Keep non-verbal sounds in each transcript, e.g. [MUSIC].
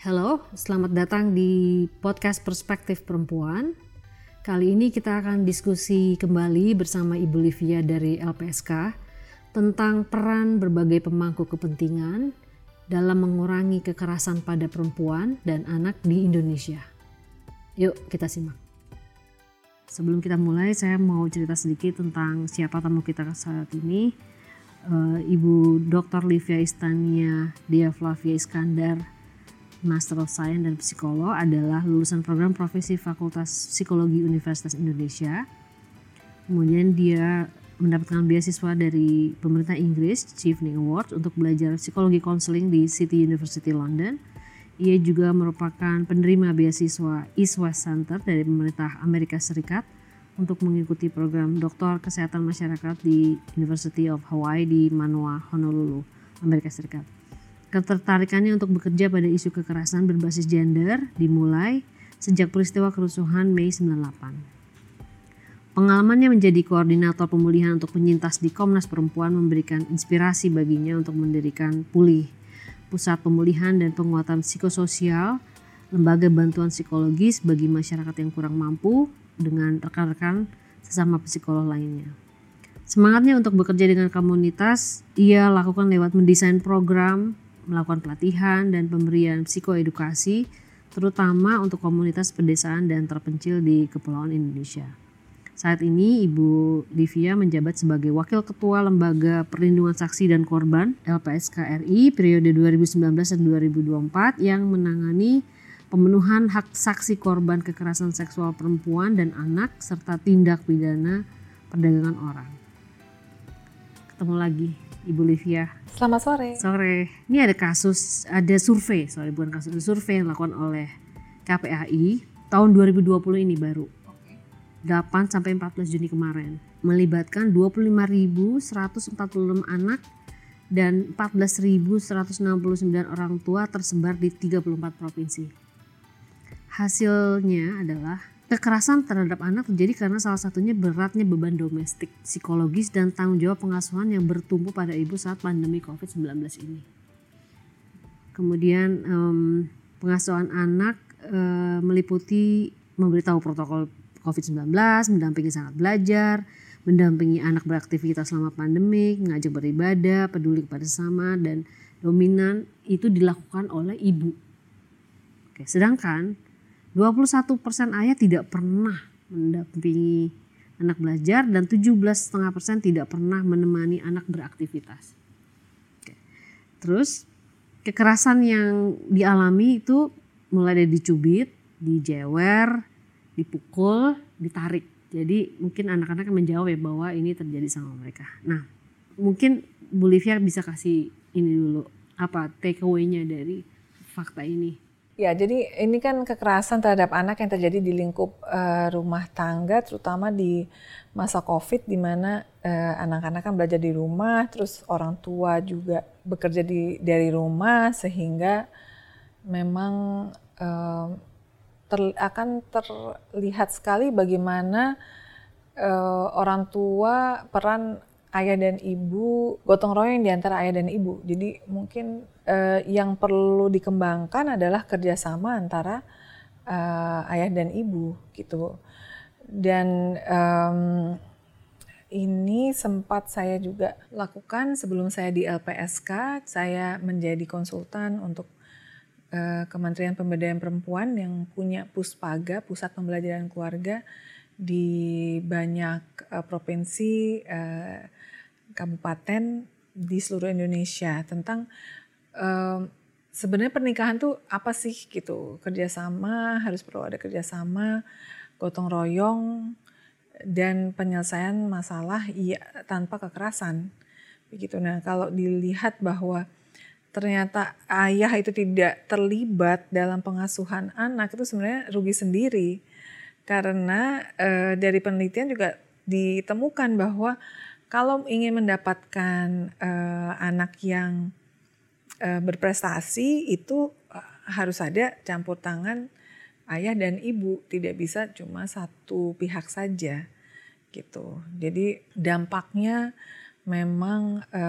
Halo, selamat datang di podcast Perspektif Perempuan. Kali ini kita akan diskusi kembali bersama Ibu Livia dari LPSK tentang peran berbagai pemangku kepentingan dalam mengurangi kekerasan pada perempuan dan anak di Indonesia. Yuk kita simak. Sebelum kita mulai, saya mau cerita sedikit tentang siapa tamu kita saat ini. Uh, Ibu Dr. Livia Istania Dia Flavia Iskandar Master of Science dan Psikolog adalah lulusan program profesi Fakultas Psikologi Universitas Indonesia. Kemudian dia mendapatkan beasiswa dari pemerintah Inggris Chevening Award untuk belajar psikologi konseling di City University London. Ia juga merupakan penerima beasiswa East West Center dari pemerintah Amerika Serikat untuk mengikuti program Doktor Kesehatan Masyarakat di University of Hawaii di Manoa, Honolulu, Amerika Serikat. Ketertarikannya untuk bekerja pada isu kekerasan berbasis gender dimulai sejak peristiwa kerusuhan Mei 98. Pengalamannya menjadi koordinator pemulihan untuk penyintas di Komnas Perempuan memberikan inspirasi baginya untuk mendirikan Pulih, Pusat Pemulihan dan Penguatan Psikososial, lembaga bantuan psikologis bagi masyarakat yang kurang mampu dengan rekan-rekan sesama psikolog lainnya. Semangatnya untuk bekerja dengan komunitas ia lakukan lewat mendesain program, melakukan pelatihan dan pemberian psikoedukasi terutama untuk komunitas pedesaan dan terpencil di Kepulauan Indonesia. Saat ini Ibu Livia menjabat sebagai Wakil Ketua Lembaga Perlindungan Saksi dan Korban LPSK RI periode 2019 dan 2024 yang menangani pemenuhan hak saksi korban kekerasan seksual perempuan dan anak serta tindak pidana perdagangan orang. Ketemu lagi Ibu Livia. Selamat sore. Sore. Ini ada kasus, ada survei, sorry bukan kasus, ada survei yang dilakukan oleh KPAI tahun 2020 ini baru. 8 sampai 14 Juni kemarin melibatkan 25.146 anak dan 14.169 orang tua tersebar di 34 provinsi. Hasilnya adalah Kekerasan terhadap anak terjadi karena salah satunya beratnya beban domestik, psikologis, dan tanggung jawab pengasuhan yang bertumbuh pada ibu saat pandemi COVID-19 ini. Kemudian um, pengasuhan anak uh, meliputi memberitahu protokol COVID-19, mendampingi sangat belajar, mendampingi anak beraktivitas selama pandemi, mengajak beribadah, peduli kepada sesama, dan dominan itu dilakukan oleh ibu. Oke, sedangkan 21% ayah tidak pernah mendampingi anak belajar dan 17,5% tidak pernah menemani anak beraktivitas. Terus kekerasan yang dialami itu mulai dari dicubit, dijewer, dipukul, ditarik. Jadi mungkin anak-anak menjawab ya bahwa ini terjadi sama mereka. Nah mungkin Bu Livia bisa kasih ini dulu apa take away-nya dari fakta ini. Ya, jadi ini kan kekerasan terhadap anak yang terjadi di lingkup uh, rumah tangga, terutama di masa COVID, di mana uh, anak-anak kan belajar di rumah, terus orang tua juga bekerja di dari rumah, sehingga memang uh, ter, akan terlihat sekali bagaimana uh, orang tua peran ayah dan ibu gotong royong di antara ayah dan ibu. Jadi mungkin uh, yang perlu dikembangkan adalah kerjasama antara uh, ayah dan ibu gitu. Dan um, ini sempat saya juga lakukan sebelum saya di LPSK. Saya menjadi konsultan untuk uh, Kementerian Pemberdayaan Perempuan yang punya Puspaga, Pusat Pembelajaran Keluarga di banyak uh, provinsi, uh, kabupaten di seluruh Indonesia tentang uh, sebenarnya pernikahan tuh apa sih gitu? Kerjasama harus perlu ada kerjasama gotong royong dan penyelesaian masalah iya tanpa kekerasan. Begitu. Nah kalau dilihat bahwa ternyata ayah itu tidak terlibat dalam pengasuhan anak itu sebenarnya rugi sendiri karena e, dari penelitian juga ditemukan bahwa kalau ingin mendapatkan e, anak yang e, berprestasi itu harus ada campur tangan ayah dan ibu, tidak bisa cuma satu pihak saja gitu. Jadi dampaknya memang e,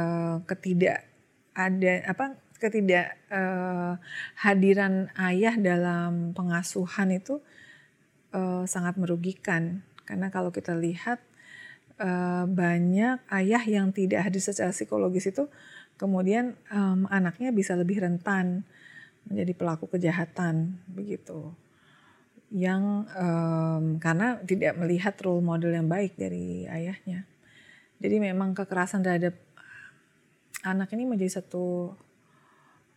ketidak ada apa ketidakhadiran uh, ayah dalam pengasuhan itu uh, sangat merugikan karena kalau kita lihat uh, banyak ayah yang tidak hadir secara psikologis itu kemudian um, anaknya bisa lebih rentan menjadi pelaku kejahatan begitu yang um, karena tidak melihat role model yang baik dari ayahnya. Jadi memang kekerasan terhadap anak ini menjadi satu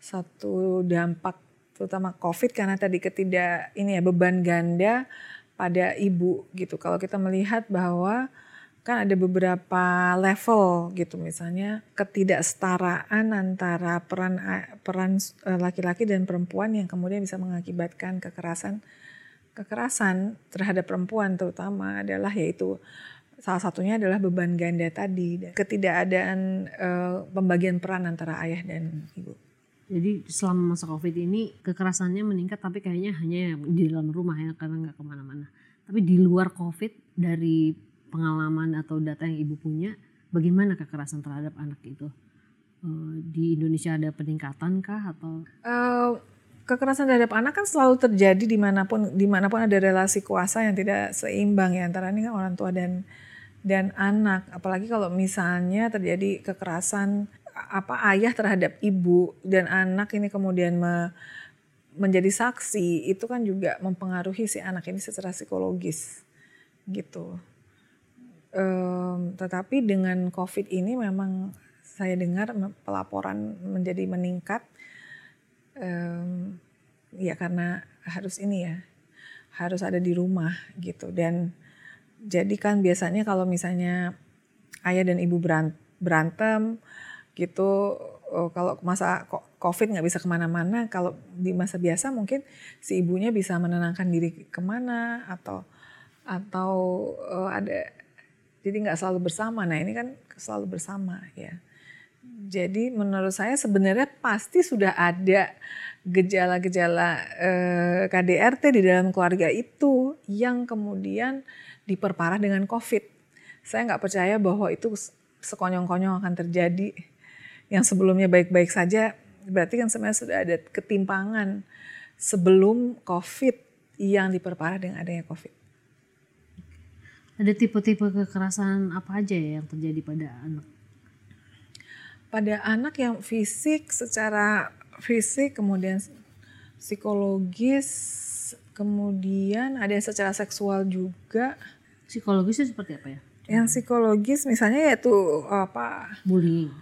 satu dampak terutama COVID karena tadi ketidak ini ya beban ganda pada ibu gitu. Kalau kita melihat bahwa kan ada beberapa level gitu misalnya ketidaksetaraan antara peran peran eh, laki-laki dan perempuan yang kemudian bisa mengakibatkan kekerasan kekerasan terhadap perempuan terutama adalah yaitu salah satunya adalah beban ganda tadi ketidakadaan uh, pembagian peran antara ayah dan ibu. Jadi selama masa covid ini kekerasannya meningkat tapi kayaknya hanya di dalam rumah ya karena nggak ke mana-mana. Tapi di luar covid dari pengalaman atau data yang ibu punya, bagaimana kekerasan terhadap anak itu? Uh, di Indonesia ada peningkatan kah atau? Uh, kekerasan terhadap anak kan selalu terjadi di mana pun di mana pun ada relasi kuasa yang tidak seimbang ya antara ini kan orang tua dan dan anak apalagi kalau misalnya terjadi kekerasan apa ayah terhadap ibu dan anak ini kemudian me, menjadi saksi itu kan juga mempengaruhi si anak ini secara psikologis gitu. Um, tetapi dengan covid ini memang saya dengar pelaporan menjadi meningkat um, ya karena harus ini ya harus ada di rumah gitu. Dan jadi kan biasanya kalau misalnya ayah dan ibu berantem gitu oh, kalau masa covid nggak bisa ke mana-mana kalau di masa biasa mungkin si ibunya bisa menenangkan diri ke mana atau atau uh, ada jadi nggak selalu bersama nah ini kan selalu bersama ya jadi menurut saya sebenarnya pasti sudah ada gejala-gejala eh, KDRT di dalam keluarga itu yang kemudian diperparah dengan COVID. Saya nggak percaya bahwa itu sekonyong-konyong akan terjadi. Yang sebelumnya baik-baik saja, berarti kan sebenarnya sudah ada ketimpangan sebelum COVID yang diperparah dengan adanya COVID. Ada tipe-tipe kekerasan apa aja ya yang terjadi pada anak? pada anak yang fisik secara fisik kemudian psikologis kemudian ada yang secara seksual juga psikologisnya seperti apa ya yang psikologis misalnya yaitu apa bullying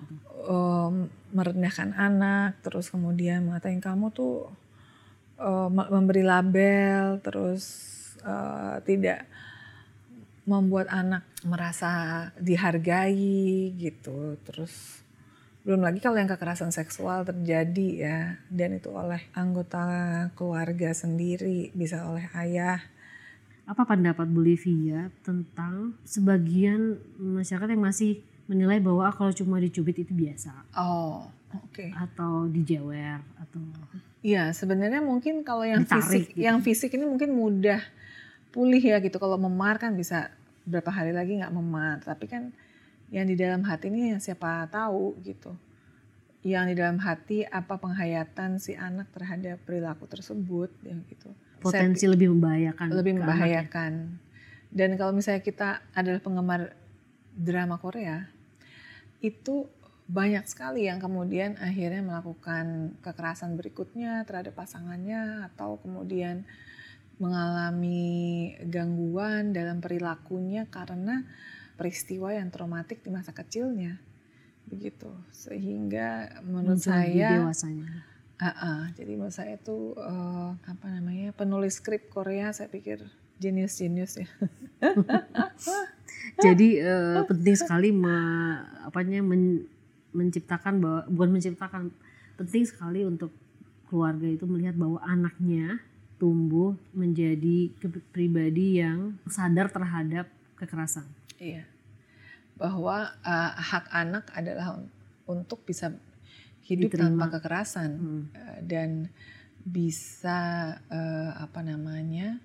um, merendahkan anak terus kemudian mengatakan kamu tuh uh, memberi label terus uh, tidak membuat anak merasa dihargai gitu. Terus belum lagi kalau yang kekerasan seksual terjadi ya. Dan itu oleh anggota keluarga sendiri bisa oleh ayah. Apa pendapat Bolivia tentang sebagian masyarakat yang masih menilai bahwa kalau cuma dicubit itu biasa. Oh oke. Okay. atau dijewer atau iya sebenarnya mungkin kalau yang Ditarik, fisik gitu. yang fisik ini mungkin mudah pulih ya gitu. Kalau memar kan bisa berapa hari lagi nggak memar. Tapi kan yang di dalam hati ini siapa tahu gitu. Yang di dalam hati apa penghayatan si anak terhadap perilaku tersebut ya gitu. Potensi Saya, lebih membahayakan lebih membahayakan. Dan kalau misalnya kita adalah penggemar drama Korea itu banyak sekali yang kemudian akhirnya melakukan kekerasan berikutnya terhadap pasangannya atau kemudian mengalami gangguan dalam perilakunya karena peristiwa yang traumatik di masa kecilnya. Begitu. Sehingga menurut Menjadi saya dewasanya. Uh, uh, jadi menurut saya itu uh, apa namanya penulis skrip Korea saya pikir jenius jenius ya [LAUGHS] jadi uh, penting sekali me, apanya men, menciptakan bahwa bukan menciptakan penting sekali untuk keluarga itu melihat bahwa anaknya tumbuh menjadi pribadi yang sadar terhadap kekerasan. Iya bahwa uh, hak anak adalah untuk bisa hidup Diterima. tanpa kekerasan hmm. uh, dan bisa uh, apa namanya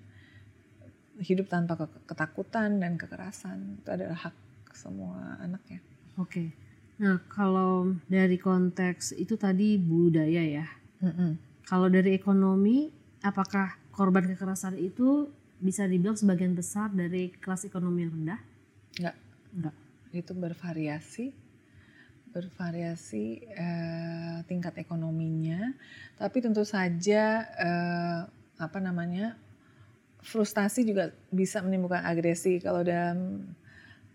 hidup tanpa ke ketakutan dan kekerasan itu adalah hak semua anak ya. Oke. Okay. Nah, kalau dari konteks itu tadi budaya ya. Kalau dari ekonomi, apakah korban kekerasan itu bisa dibilang sebagian besar dari kelas ekonomi yang rendah? Enggak. Enggak. Itu bervariasi, bervariasi eh, tingkat ekonominya. Tapi tentu saja eh, apa namanya frustasi juga bisa menimbulkan agresi. Kalau dalam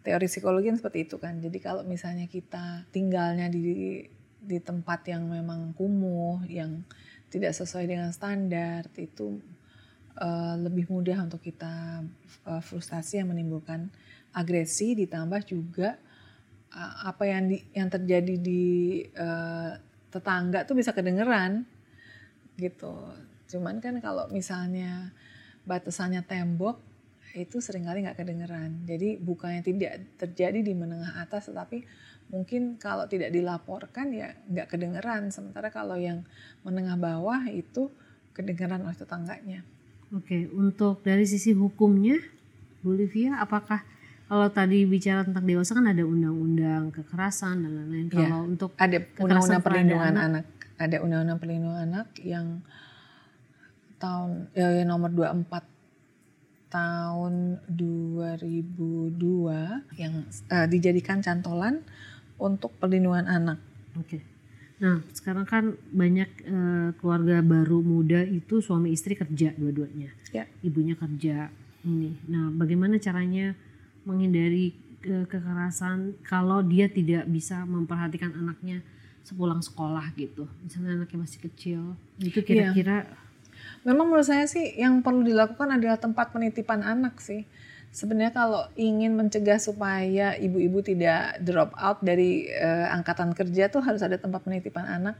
teori psikologi kan seperti itu kan. Jadi kalau misalnya kita tinggalnya di di tempat yang memang kumuh, yang tidak sesuai dengan standar, itu uh, lebih mudah untuk kita uh, frustasi yang menimbulkan agresi, ditambah juga uh, apa yang di, yang terjadi di uh, tetangga tuh bisa kedengeran, gitu. Cuman kan kalau misalnya batasannya tembok, itu sering kali nggak kedengeran. Jadi bukannya tidak terjadi di menengah atas, tetapi mungkin kalau tidak dilaporkan ya nggak kedengeran. Sementara kalau yang menengah bawah itu kedengeran oleh tetangganya. Oke, untuk dari sisi hukumnya, Bolivia, apakah kalau tadi bicara tentang dewasa kan ada undang-undang kekerasan dan lain-lain. Ya, kalau untuk ada undang-undang perlindungan anak, anak, ada undang-undang perlindungan anak yang tahun ya, nomor 24 tahun 2002 yang uh, dijadikan cantolan untuk perlindungan anak. Oke. Okay. Nah, sekarang kan banyak uh, keluarga baru muda itu suami istri kerja dua-duanya. Ya. Ibunya kerja ini. Nah, bagaimana caranya menghindari ke kekerasan kalau dia tidak bisa memperhatikan anaknya sepulang sekolah gitu. Misalnya anaknya masih kecil. Itu iya. kira-kira ya Memang menurut saya sih yang perlu dilakukan adalah tempat penitipan anak sih. Sebenarnya kalau ingin mencegah supaya ibu-ibu tidak drop out dari uh, angkatan kerja tuh harus ada tempat penitipan anak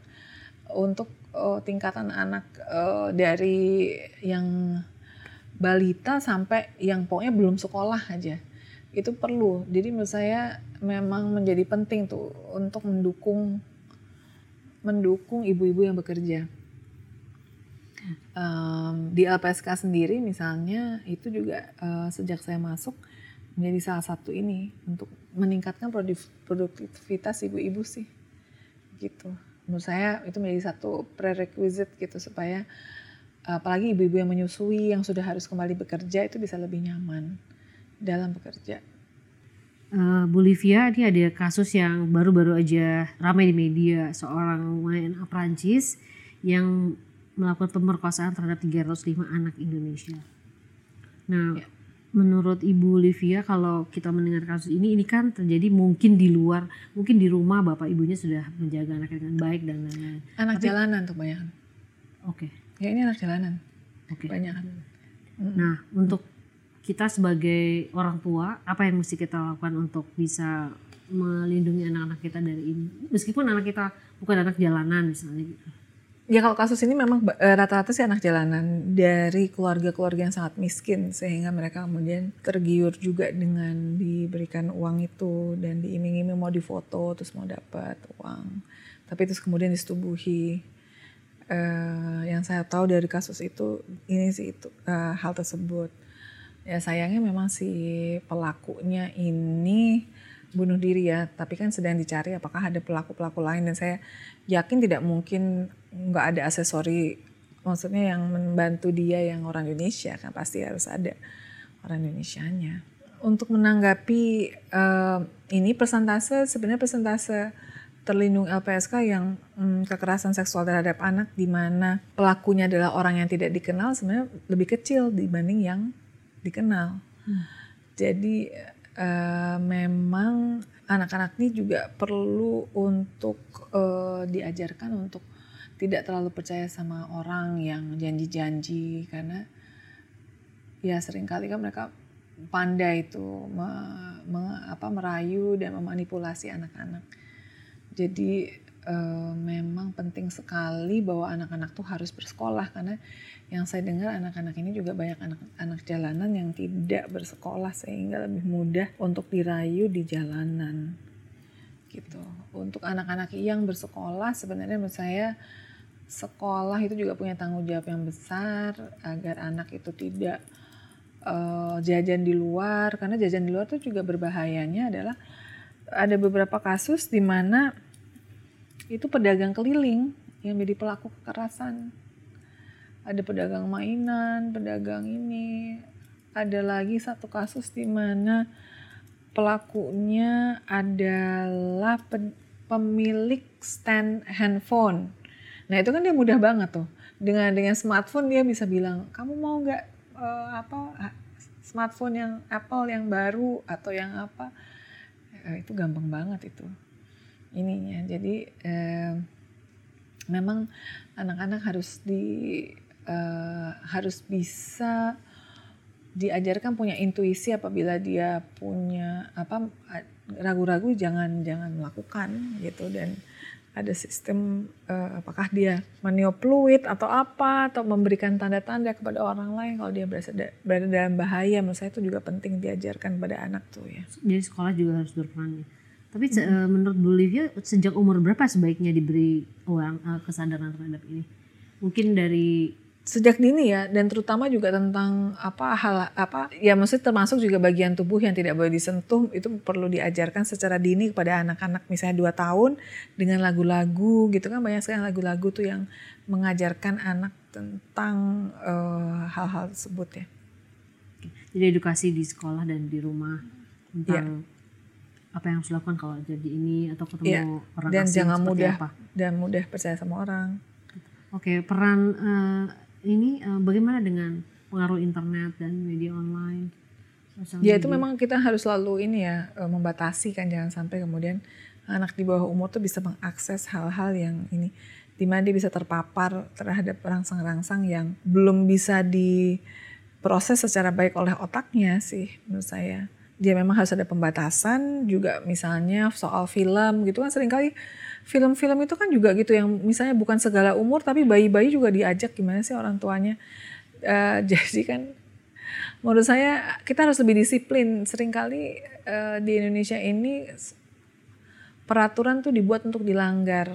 untuk uh, tingkatan anak uh, dari yang balita sampai yang pokoknya belum sekolah aja itu perlu. Jadi menurut saya memang menjadi penting tuh untuk mendukung mendukung ibu-ibu yang bekerja um, di LPSK sendiri misalnya itu juga uh, sejak saya masuk menjadi salah satu ini untuk meningkatkan produktivitas ibu-ibu sih gitu menurut saya itu menjadi satu prerequisite gitu supaya apalagi ibu-ibu yang menyusui yang sudah harus kembali bekerja itu bisa lebih nyaman dalam bekerja. Uh, Bolivia ini ada kasus yang baru-baru aja ramai di media seorang WNA Prancis yang melakukan pemerkosaan terhadap 305 anak Indonesia. Nah, ya. menurut Ibu Livia kalau kita mendengar kasus ini, ini kan terjadi mungkin di luar, mungkin di rumah bapak ibunya sudah menjaga anak dengan baik dan lain-lain. Anak Tapi, jalanan tuh banyak. Oke. Okay. Ya ini anak jalanan. Oke. Okay. Banyak. Nah, untuk kita sebagai orang tua, apa yang mesti kita lakukan untuk bisa melindungi anak-anak kita dari ini? Meskipun anak kita bukan anak jalanan misalnya gitu. Ya kalau kasus ini memang eh, rata-rata sih anak jalanan dari keluarga-keluarga yang sangat miskin sehingga mereka kemudian tergiur juga dengan diberikan uang itu dan diiming-iming mau difoto terus mau dapat uang. Tapi terus kemudian disetubuhi. Uh, yang saya tahu dari kasus itu ini sih itu uh, hal tersebut. Ya sayangnya memang si pelakunya ini bunuh diri ya, tapi kan sedang dicari apakah ada pelaku-pelaku lain dan saya yakin tidak mungkin nggak ada aksesori maksudnya yang membantu dia yang orang Indonesia kan pasti harus ada orang Indonesianya. Untuk menanggapi uh, ini persentase sebenarnya persentase terlindung LPSK yang um, kekerasan seksual terhadap anak di mana pelakunya adalah orang yang tidak dikenal sebenarnya lebih kecil dibanding yang dikenal. Hmm. Jadi uh, memang anak-anak ini juga perlu untuk uh, diajarkan untuk tidak terlalu percaya sama orang yang janji-janji karena ya sering kali kan mereka pandai itu me, me, apa, merayu dan memanipulasi anak-anak. Jadi uh, memang penting sekali bahwa anak-anak tuh harus bersekolah karena yang saya dengar anak-anak ini juga banyak anak-anak jalanan yang tidak bersekolah sehingga lebih mudah untuk dirayu di jalanan gitu. Untuk anak-anak yang bersekolah sebenarnya menurut saya sekolah itu juga punya tanggung jawab yang besar agar anak itu tidak uh, jajan di luar karena jajan di luar itu juga berbahayanya adalah ada beberapa kasus di mana itu pedagang keliling yang menjadi pelaku kekerasan. Ada pedagang mainan, pedagang ini. Ada lagi satu kasus di mana pelakunya adalah pemilik stand handphone. Nah itu kan dia mudah banget tuh. Dengan dengan smartphone dia bisa bilang, kamu mau nggak uh, apa smartphone yang Apple yang baru atau yang apa? Uh, itu gampang banget itu ininya. Jadi uh, memang anak-anak harus di uh, harus bisa diajarkan punya intuisi apabila dia punya apa ragu-ragu jangan jangan melakukan gitu dan ada sistem uh, apakah dia meniup fluid atau apa atau memberikan tanda-tanda kepada orang lain kalau dia berada, berada dalam bahaya menurut saya itu juga penting diajarkan pada anak tuh ya. Jadi sekolah juga harus berperan. Ya. Tapi hmm. menurut Bu Livia sejak umur berapa sebaiknya diberi uang uh, kesadaran terhadap ini? Mungkin dari sejak dini ya dan terutama juga tentang apa hal apa ya maksud termasuk juga bagian tubuh yang tidak boleh disentuh itu perlu diajarkan secara dini kepada anak-anak misalnya dua tahun dengan lagu-lagu gitu kan banyak sekali lagu-lagu tuh yang mengajarkan anak tentang uh, hal-hal tersebut ya. Jadi edukasi di sekolah dan di rumah tentang ya. apa yang harus dilakukan kalau jadi ini atau ketemu ya. orang dan jangan mudah apa. dan mudah percaya sama orang. Oke, peran uh, ini uh, bagaimana dengan pengaruh internet dan media online? Ya itu memang kita harus selalu ini ya uh, membatasi kan jangan sampai kemudian anak di bawah umur tuh bisa mengakses hal-hal yang ini di mana dia bisa terpapar terhadap rangsang-rangsang yang belum bisa diproses secara baik oleh otaknya sih menurut saya. Dia memang harus ada pembatasan juga misalnya soal film gitu kan sering kali film-film itu kan juga gitu yang misalnya bukan segala umur tapi bayi-bayi juga diajak gimana sih orang tuanya. Uh, [LAUGHS] jadi kan menurut saya kita harus lebih disiplin. Seringkali uh, di Indonesia ini peraturan tuh dibuat untuk dilanggar.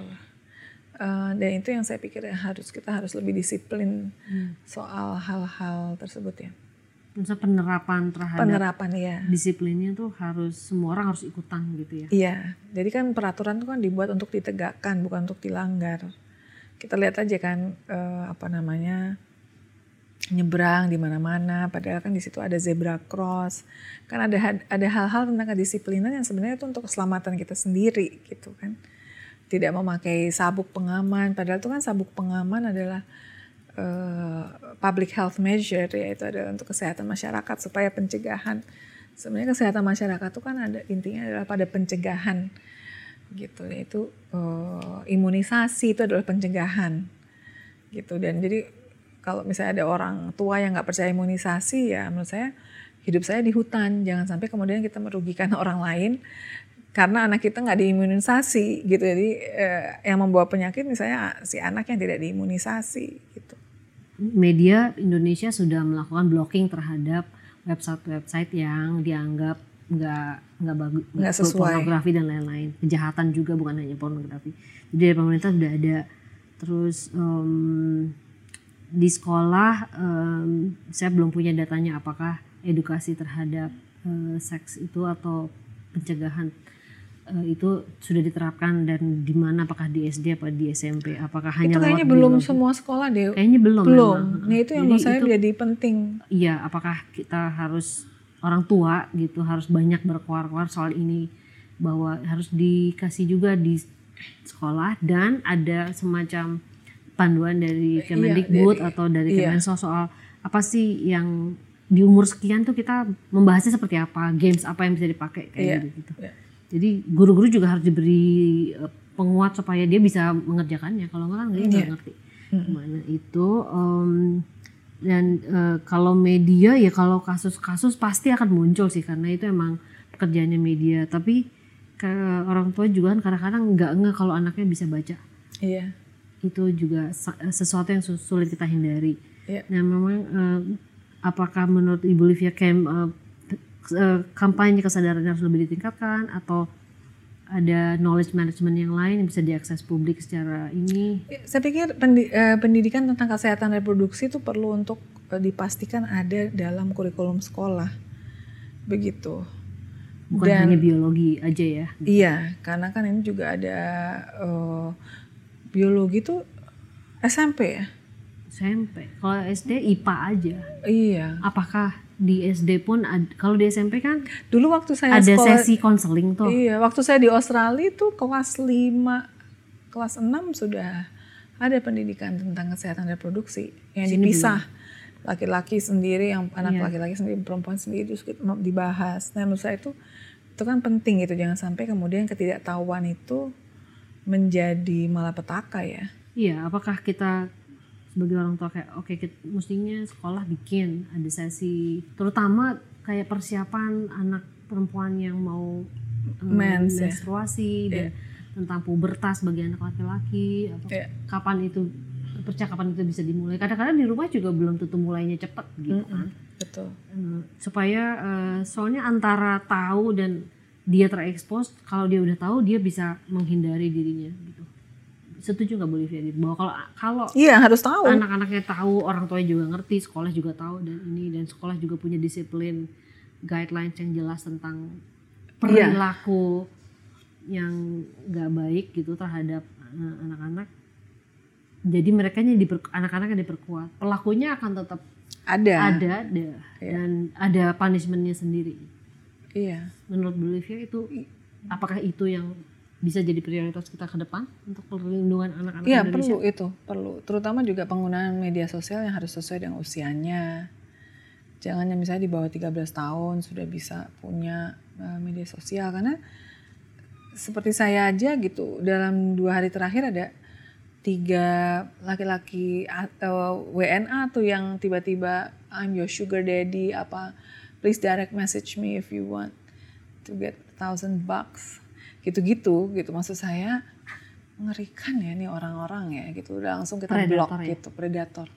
Uh, dan itu yang saya pikir harus kita harus lebih disiplin hmm. soal hal-hal tersebut ya. Maksudnya penerapan terhadap penerapan ya. disiplinnya tuh harus semua orang harus ikutan gitu ya. Iya, jadi kan peraturan tuh kan dibuat untuk ditegakkan bukan untuk dilanggar. Kita lihat aja kan eh, apa namanya nyebrang di mana-mana padahal kan di situ ada zebra cross. Kan ada ada hal-hal tentang kedisiplinan yang sebenarnya itu untuk keselamatan kita sendiri gitu kan. Tidak memakai sabuk pengaman padahal itu kan sabuk pengaman adalah uh, public health measure yaitu adalah untuk kesehatan masyarakat supaya pencegahan. Sebenarnya kesehatan masyarakat itu kan ada intinya adalah pada pencegahan gitu yaitu uh, imunisasi itu adalah pencegahan gitu. Dan jadi kalau misalnya ada orang tua yang nggak percaya imunisasi ya menurut saya hidup saya di hutan. Jangan sampai kemudian kita merugikan [LAUGHS] orang lain karena anak kita nggak diimunisasi gitu. Jadi eh, yang membawa penyakit misalnya si anak yang tidak diimunisasi gitu media Indonesia sudah melakukan blocking terhadap website-website yang dianggap nggak nggak bagus nggak sesuai. pornografi dan lain-lain. Kejahatan juga bukan hanya pornografi. Jadi dari pemerintah sudah ada. Terus um, di sekolah um, saya belum punya datanya apakah edukasi terhadap uh, seks itu atau pencegahan uh, itu sudah diterapkan dan di mana apakah di SD apa di SMP apakah hanya itu kayaknya belum biologi? semua sekolah deh kayaknya belum belum memang. nah itu yang menurut saya itu, jadi penting iya apakah kita harus orang tua gitu harus banyak berkuar-kuar soal ini bahwa harus dikasih juga di sekolah dan ada semacam panduan dari iya, Kemendikbud iya, atau dari iya. Kemensos soal apa sih yang di umur sekian tuh kita membahasnya seperti apa games apa yang bisa dipakai kayak iya, gitu, -gitu. Iya jadi guru-guru juga harus diberi eh, penguat supaya dia bisa mengerjakannya. Kalau nggak kan dia nggak yeah. ngerti gimana itu. Um, dan uh, kalau media ya kalau kasus-kasus pasti akan muncul sih karena itu emang pekerjaannya media. Tapi ke orang tua juga kan kadang-kadang nggak nggak kalau anaknya bisa baca. Iya. Itu juga sesuatu yang sulit kita hindari. Yeah. Nah memang uh, apakah menurut Ibu Livia Kem uh, Eh, kampanye kesadaran harus lebih ditingkatkan atau ada knowledge management yang lain yang bisa diakses publik secara ini? Ya, saya pikir eh, pendidikan tentang kesehatan reproduksi itu perlu untuk eh, dipastikan ada dalam kurikulum sekolah, begitu. bukan Dan- hanya biologi aja ya. Iya, karena kan ini juga ada eh, biologi tuh SMP ya. SMP. Kalau SD IPA aja. Iya. Apakah di SD pun ad- kalau di SMP kan Dulu waktu saya ada sekolah sesi konseling tuh. Iya, waktu saya di Australia tuh kelas 5, kelas 6 sudah ada pendidikan tentang kesehatan reproduksi yang Sini dipisah. Laki-laki sendiri, yang anak Iya. laki-laki sendiri, perempuan sendiri mau dibahas. Nah, menurut saya itu itu kan penting gitu jangan sampai kemudian ketidaktahuan itu menjadi malapetaka ya. Iya, apakah kita sebagai orang tua kayak oke kita mestinya sekolah bikin ada sesi terutama kayak persiapan anak perempuan yang mau eh, Mens, ya. menstruasi dan tentang pubertas bagi anak laki-laki apa Iya. kapan itu percakapan itu bisa dimulai kadang-kadang di rumah juga belum tentu mulainya cepet gitu kan Betul. Eh, supaya eh, soalnya antara tahu dan dia terekspos kalau dia udah tahu dia bisa menghindari dirinya gitu setuju nggak Bolivia gitu bahwa kalau kalau Iya, harus tahu. anak-anaknya tahu orang tuanya juga ngerti sekolah juga tahu dan ini dan sekolah juga punya disiplin guidelines yang jelas tentang Iya. perilaku yang nggak baik gitu terhadap eh, anak-anak jadi mereka diper, anak-anaknya diperkuat pelakunya akan tetap Ada. ada ada dan ada punishmentnya sendiri Iya. menurut Bolivia itu apakah itu yang bisa jadi prioritas kita ke depan untuk perlindungan anak-anak Iya Indonesia? perlu itu perlu. Terutama juga penggunaan media sosial yang harus sesuai dengan usianya. Jangan yang misalnya di bawah 13 tahun sudah bisa punya uh, media sosial. Karena seperti saya aja gitu dalam dua hari terakhir ada tiga laki-laki atau WNA tuh yang tiba-tiba I'm your sugar daddy apa please direct message me if you want to get thousand bucks gitu-gitu gitu. Maksud saya mengerikan ya nih orang-orang ya gitu. Udah langsung kita Predator blok ya? gitu predator.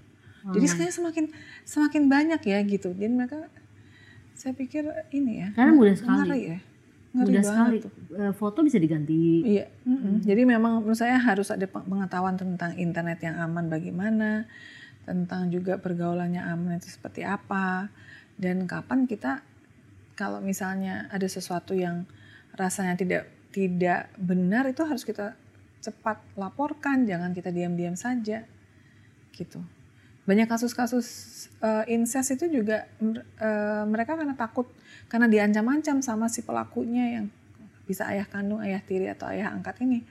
Jadi sekarang semakin semakin banyak ya gitu. Dan mereka saya pikir ini ya Karena mudah sekali. ngeri ya. Ngeri mudah banget sekali. tuh. Eh, foto bisa diganti. Iya, mm-mm. jadi memang menurut saya harus ada peng- pengetahuan tentang internet yang aman bagaimana, tentang juga pergaulannya aman itu seperti apa, dan kapan kita kalau misalnya ada sesuatu yang rasanya tidak tidak benar itu harus kita cepat laporkan, jangan kita diam-diam saja, gitu. Banyak kasus-kasus eh, incest itu juga eh, mereka karena takut karena diancam-ancam sama si pelakunya yang bisa ayah kandung, ayah tiri atau ayah angkat ini.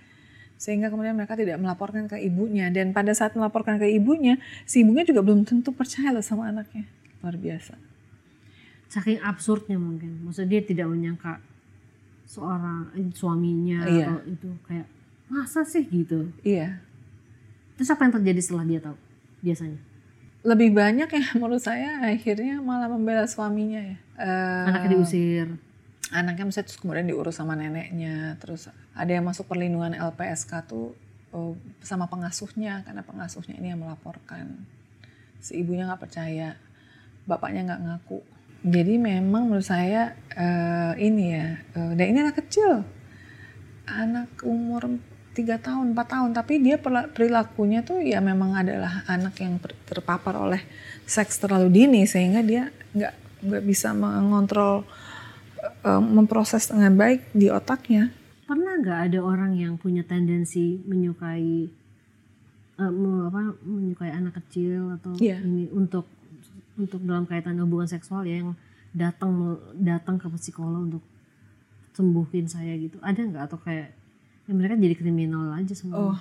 Sehingga kemudian mereka tidak melaporkan ke ibunya dan pada saat melaporkan ke ibunya, si ibunya juga belum tentu percaya loh sama anaknya. Luar biasa. saking absurdnya mungkin maksudnya dia tidak menyangka seorang eh, suaminya Iya. atau itu kayak masa sih? gitu. Iya. terus apa yang terjadi setelah dia tahu biasanya? Lebih banyak yang [LAUGHS] menurut saya akhirnya malah membela suaminya ya. Eh, anaknya diusir. anaknya misalnya terus kemudian diurus sama neneknya. Terus ada yang masuk perlindungan LPSK tuh oh, sama pengasuhnya karena pengasuhnya ini yang melaporkan. Si ibunya nggak percaya bapaknya nggak ngaku jadi memang menurut saya eh, ini ya eh, dan ini anak kecil. Anak umur tiga tahun 4 tahun. Tapi dia perilakunya tuh ya memang adalah anak yang terpapar oleh seks terlalu dini sehingga dia nggak nggak bisa mengontrol eh, memproses dengan baik di otaknya. Pernah nggak ada orang yang punya tendensi menyukai me- apa menyukai anak kecil atau Iya. ini untuk untuk dalam kaitan hubungan seksual ya yang datang datang ke psikolog untuk sembuhin saya gitu. Ada nggak? Atau kayak ya mereka jadi kriminal aja semua. Oh.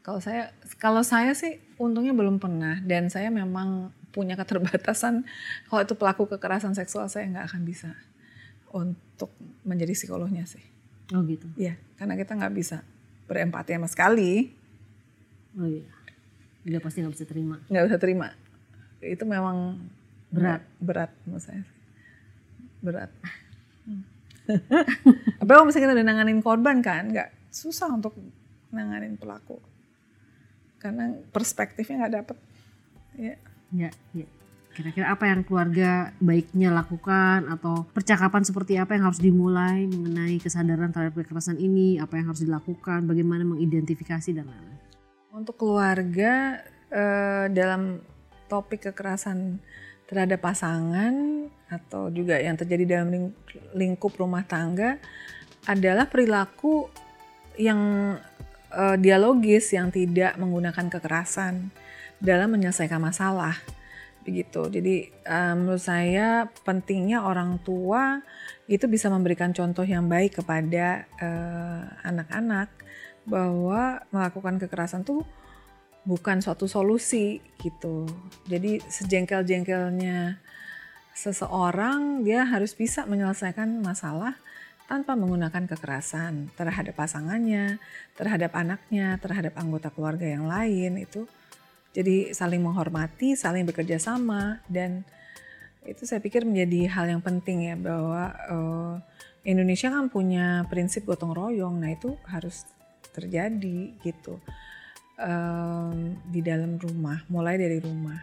Kalau saya kalau saya sih untungnya belum pernah dan saya memang punya keterbatasan. Kalau itu pelaku kekerasan seksual saya nggak akan bisa untuk menjadi psikolognya sih. oh gitu. Iya, karena kita nggak bisa berempati sama sekali, oh iya. Dia pasti nggak bisa terima. Nggak bisa terima. Itu memang Berat. berat menurut saya. Berat. Hmm. Apalagi kalau misalnya kita udah nanganin korban kan, nggak susah untuk nanganin pelaku. Karena perspektifnya nggak dapet. Ya. ya, ya. kira-kira apa yang keluarga baiknya lakukan atau percakapan seperti apa yang harus dimulai mengenai kesadaran terhadap kekerasan ini apa yang harus dilakukan bagaimana mengidentifikasi dan lain-lain Untuk keluarga eh, dalam topik kekerasan terhadap pasangan, atau juga yang terjadi dalam lingkup rumah tangga adalah perilaku yang uh, dialogis yang tidak menggunakan kekerasan dalam menyelesaikan masalah begitu. Jadi uh, menurut saya pentingnya orang tua itu bisa memberikan contoh yang baik kepada anak-anak uh, bahwa melakukan kekerasan tuh bukan suatu solusi gitu. Jadi sejengkel-jengkelnya seseorang dia harus bisa menyelesaikan masalah tanpa menggunakan kekerasan terhadap pasangannya, terhadap anaknya, terhadap anggota keluarga yang lain itu. Jadi saling menghormati, saling bekerja sama dan itu saya pikir menjadi hal yang penting ya bahwa uh, Indonesia kan punya prinsip gotong royong. Nah, itu harus terjadi gitu. Um, di dalam rumah, mulai dari rumah.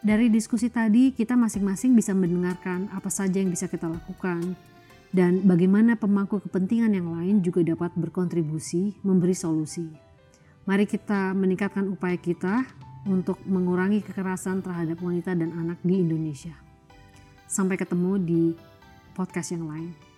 Dari diskusi tadi, kita masing-masing bisa mendengarkan apa saja yang bisa kita lakukan, dan bagaimana pemangku kepentingan yang lain juga dapat berkontribusi memberi solusi. Mari kita meningkatkan upaya kita untuk mengurangi kekerasan terhadap wanita dan anak di Indonesia. Sampai ketemu di podcast yang lain.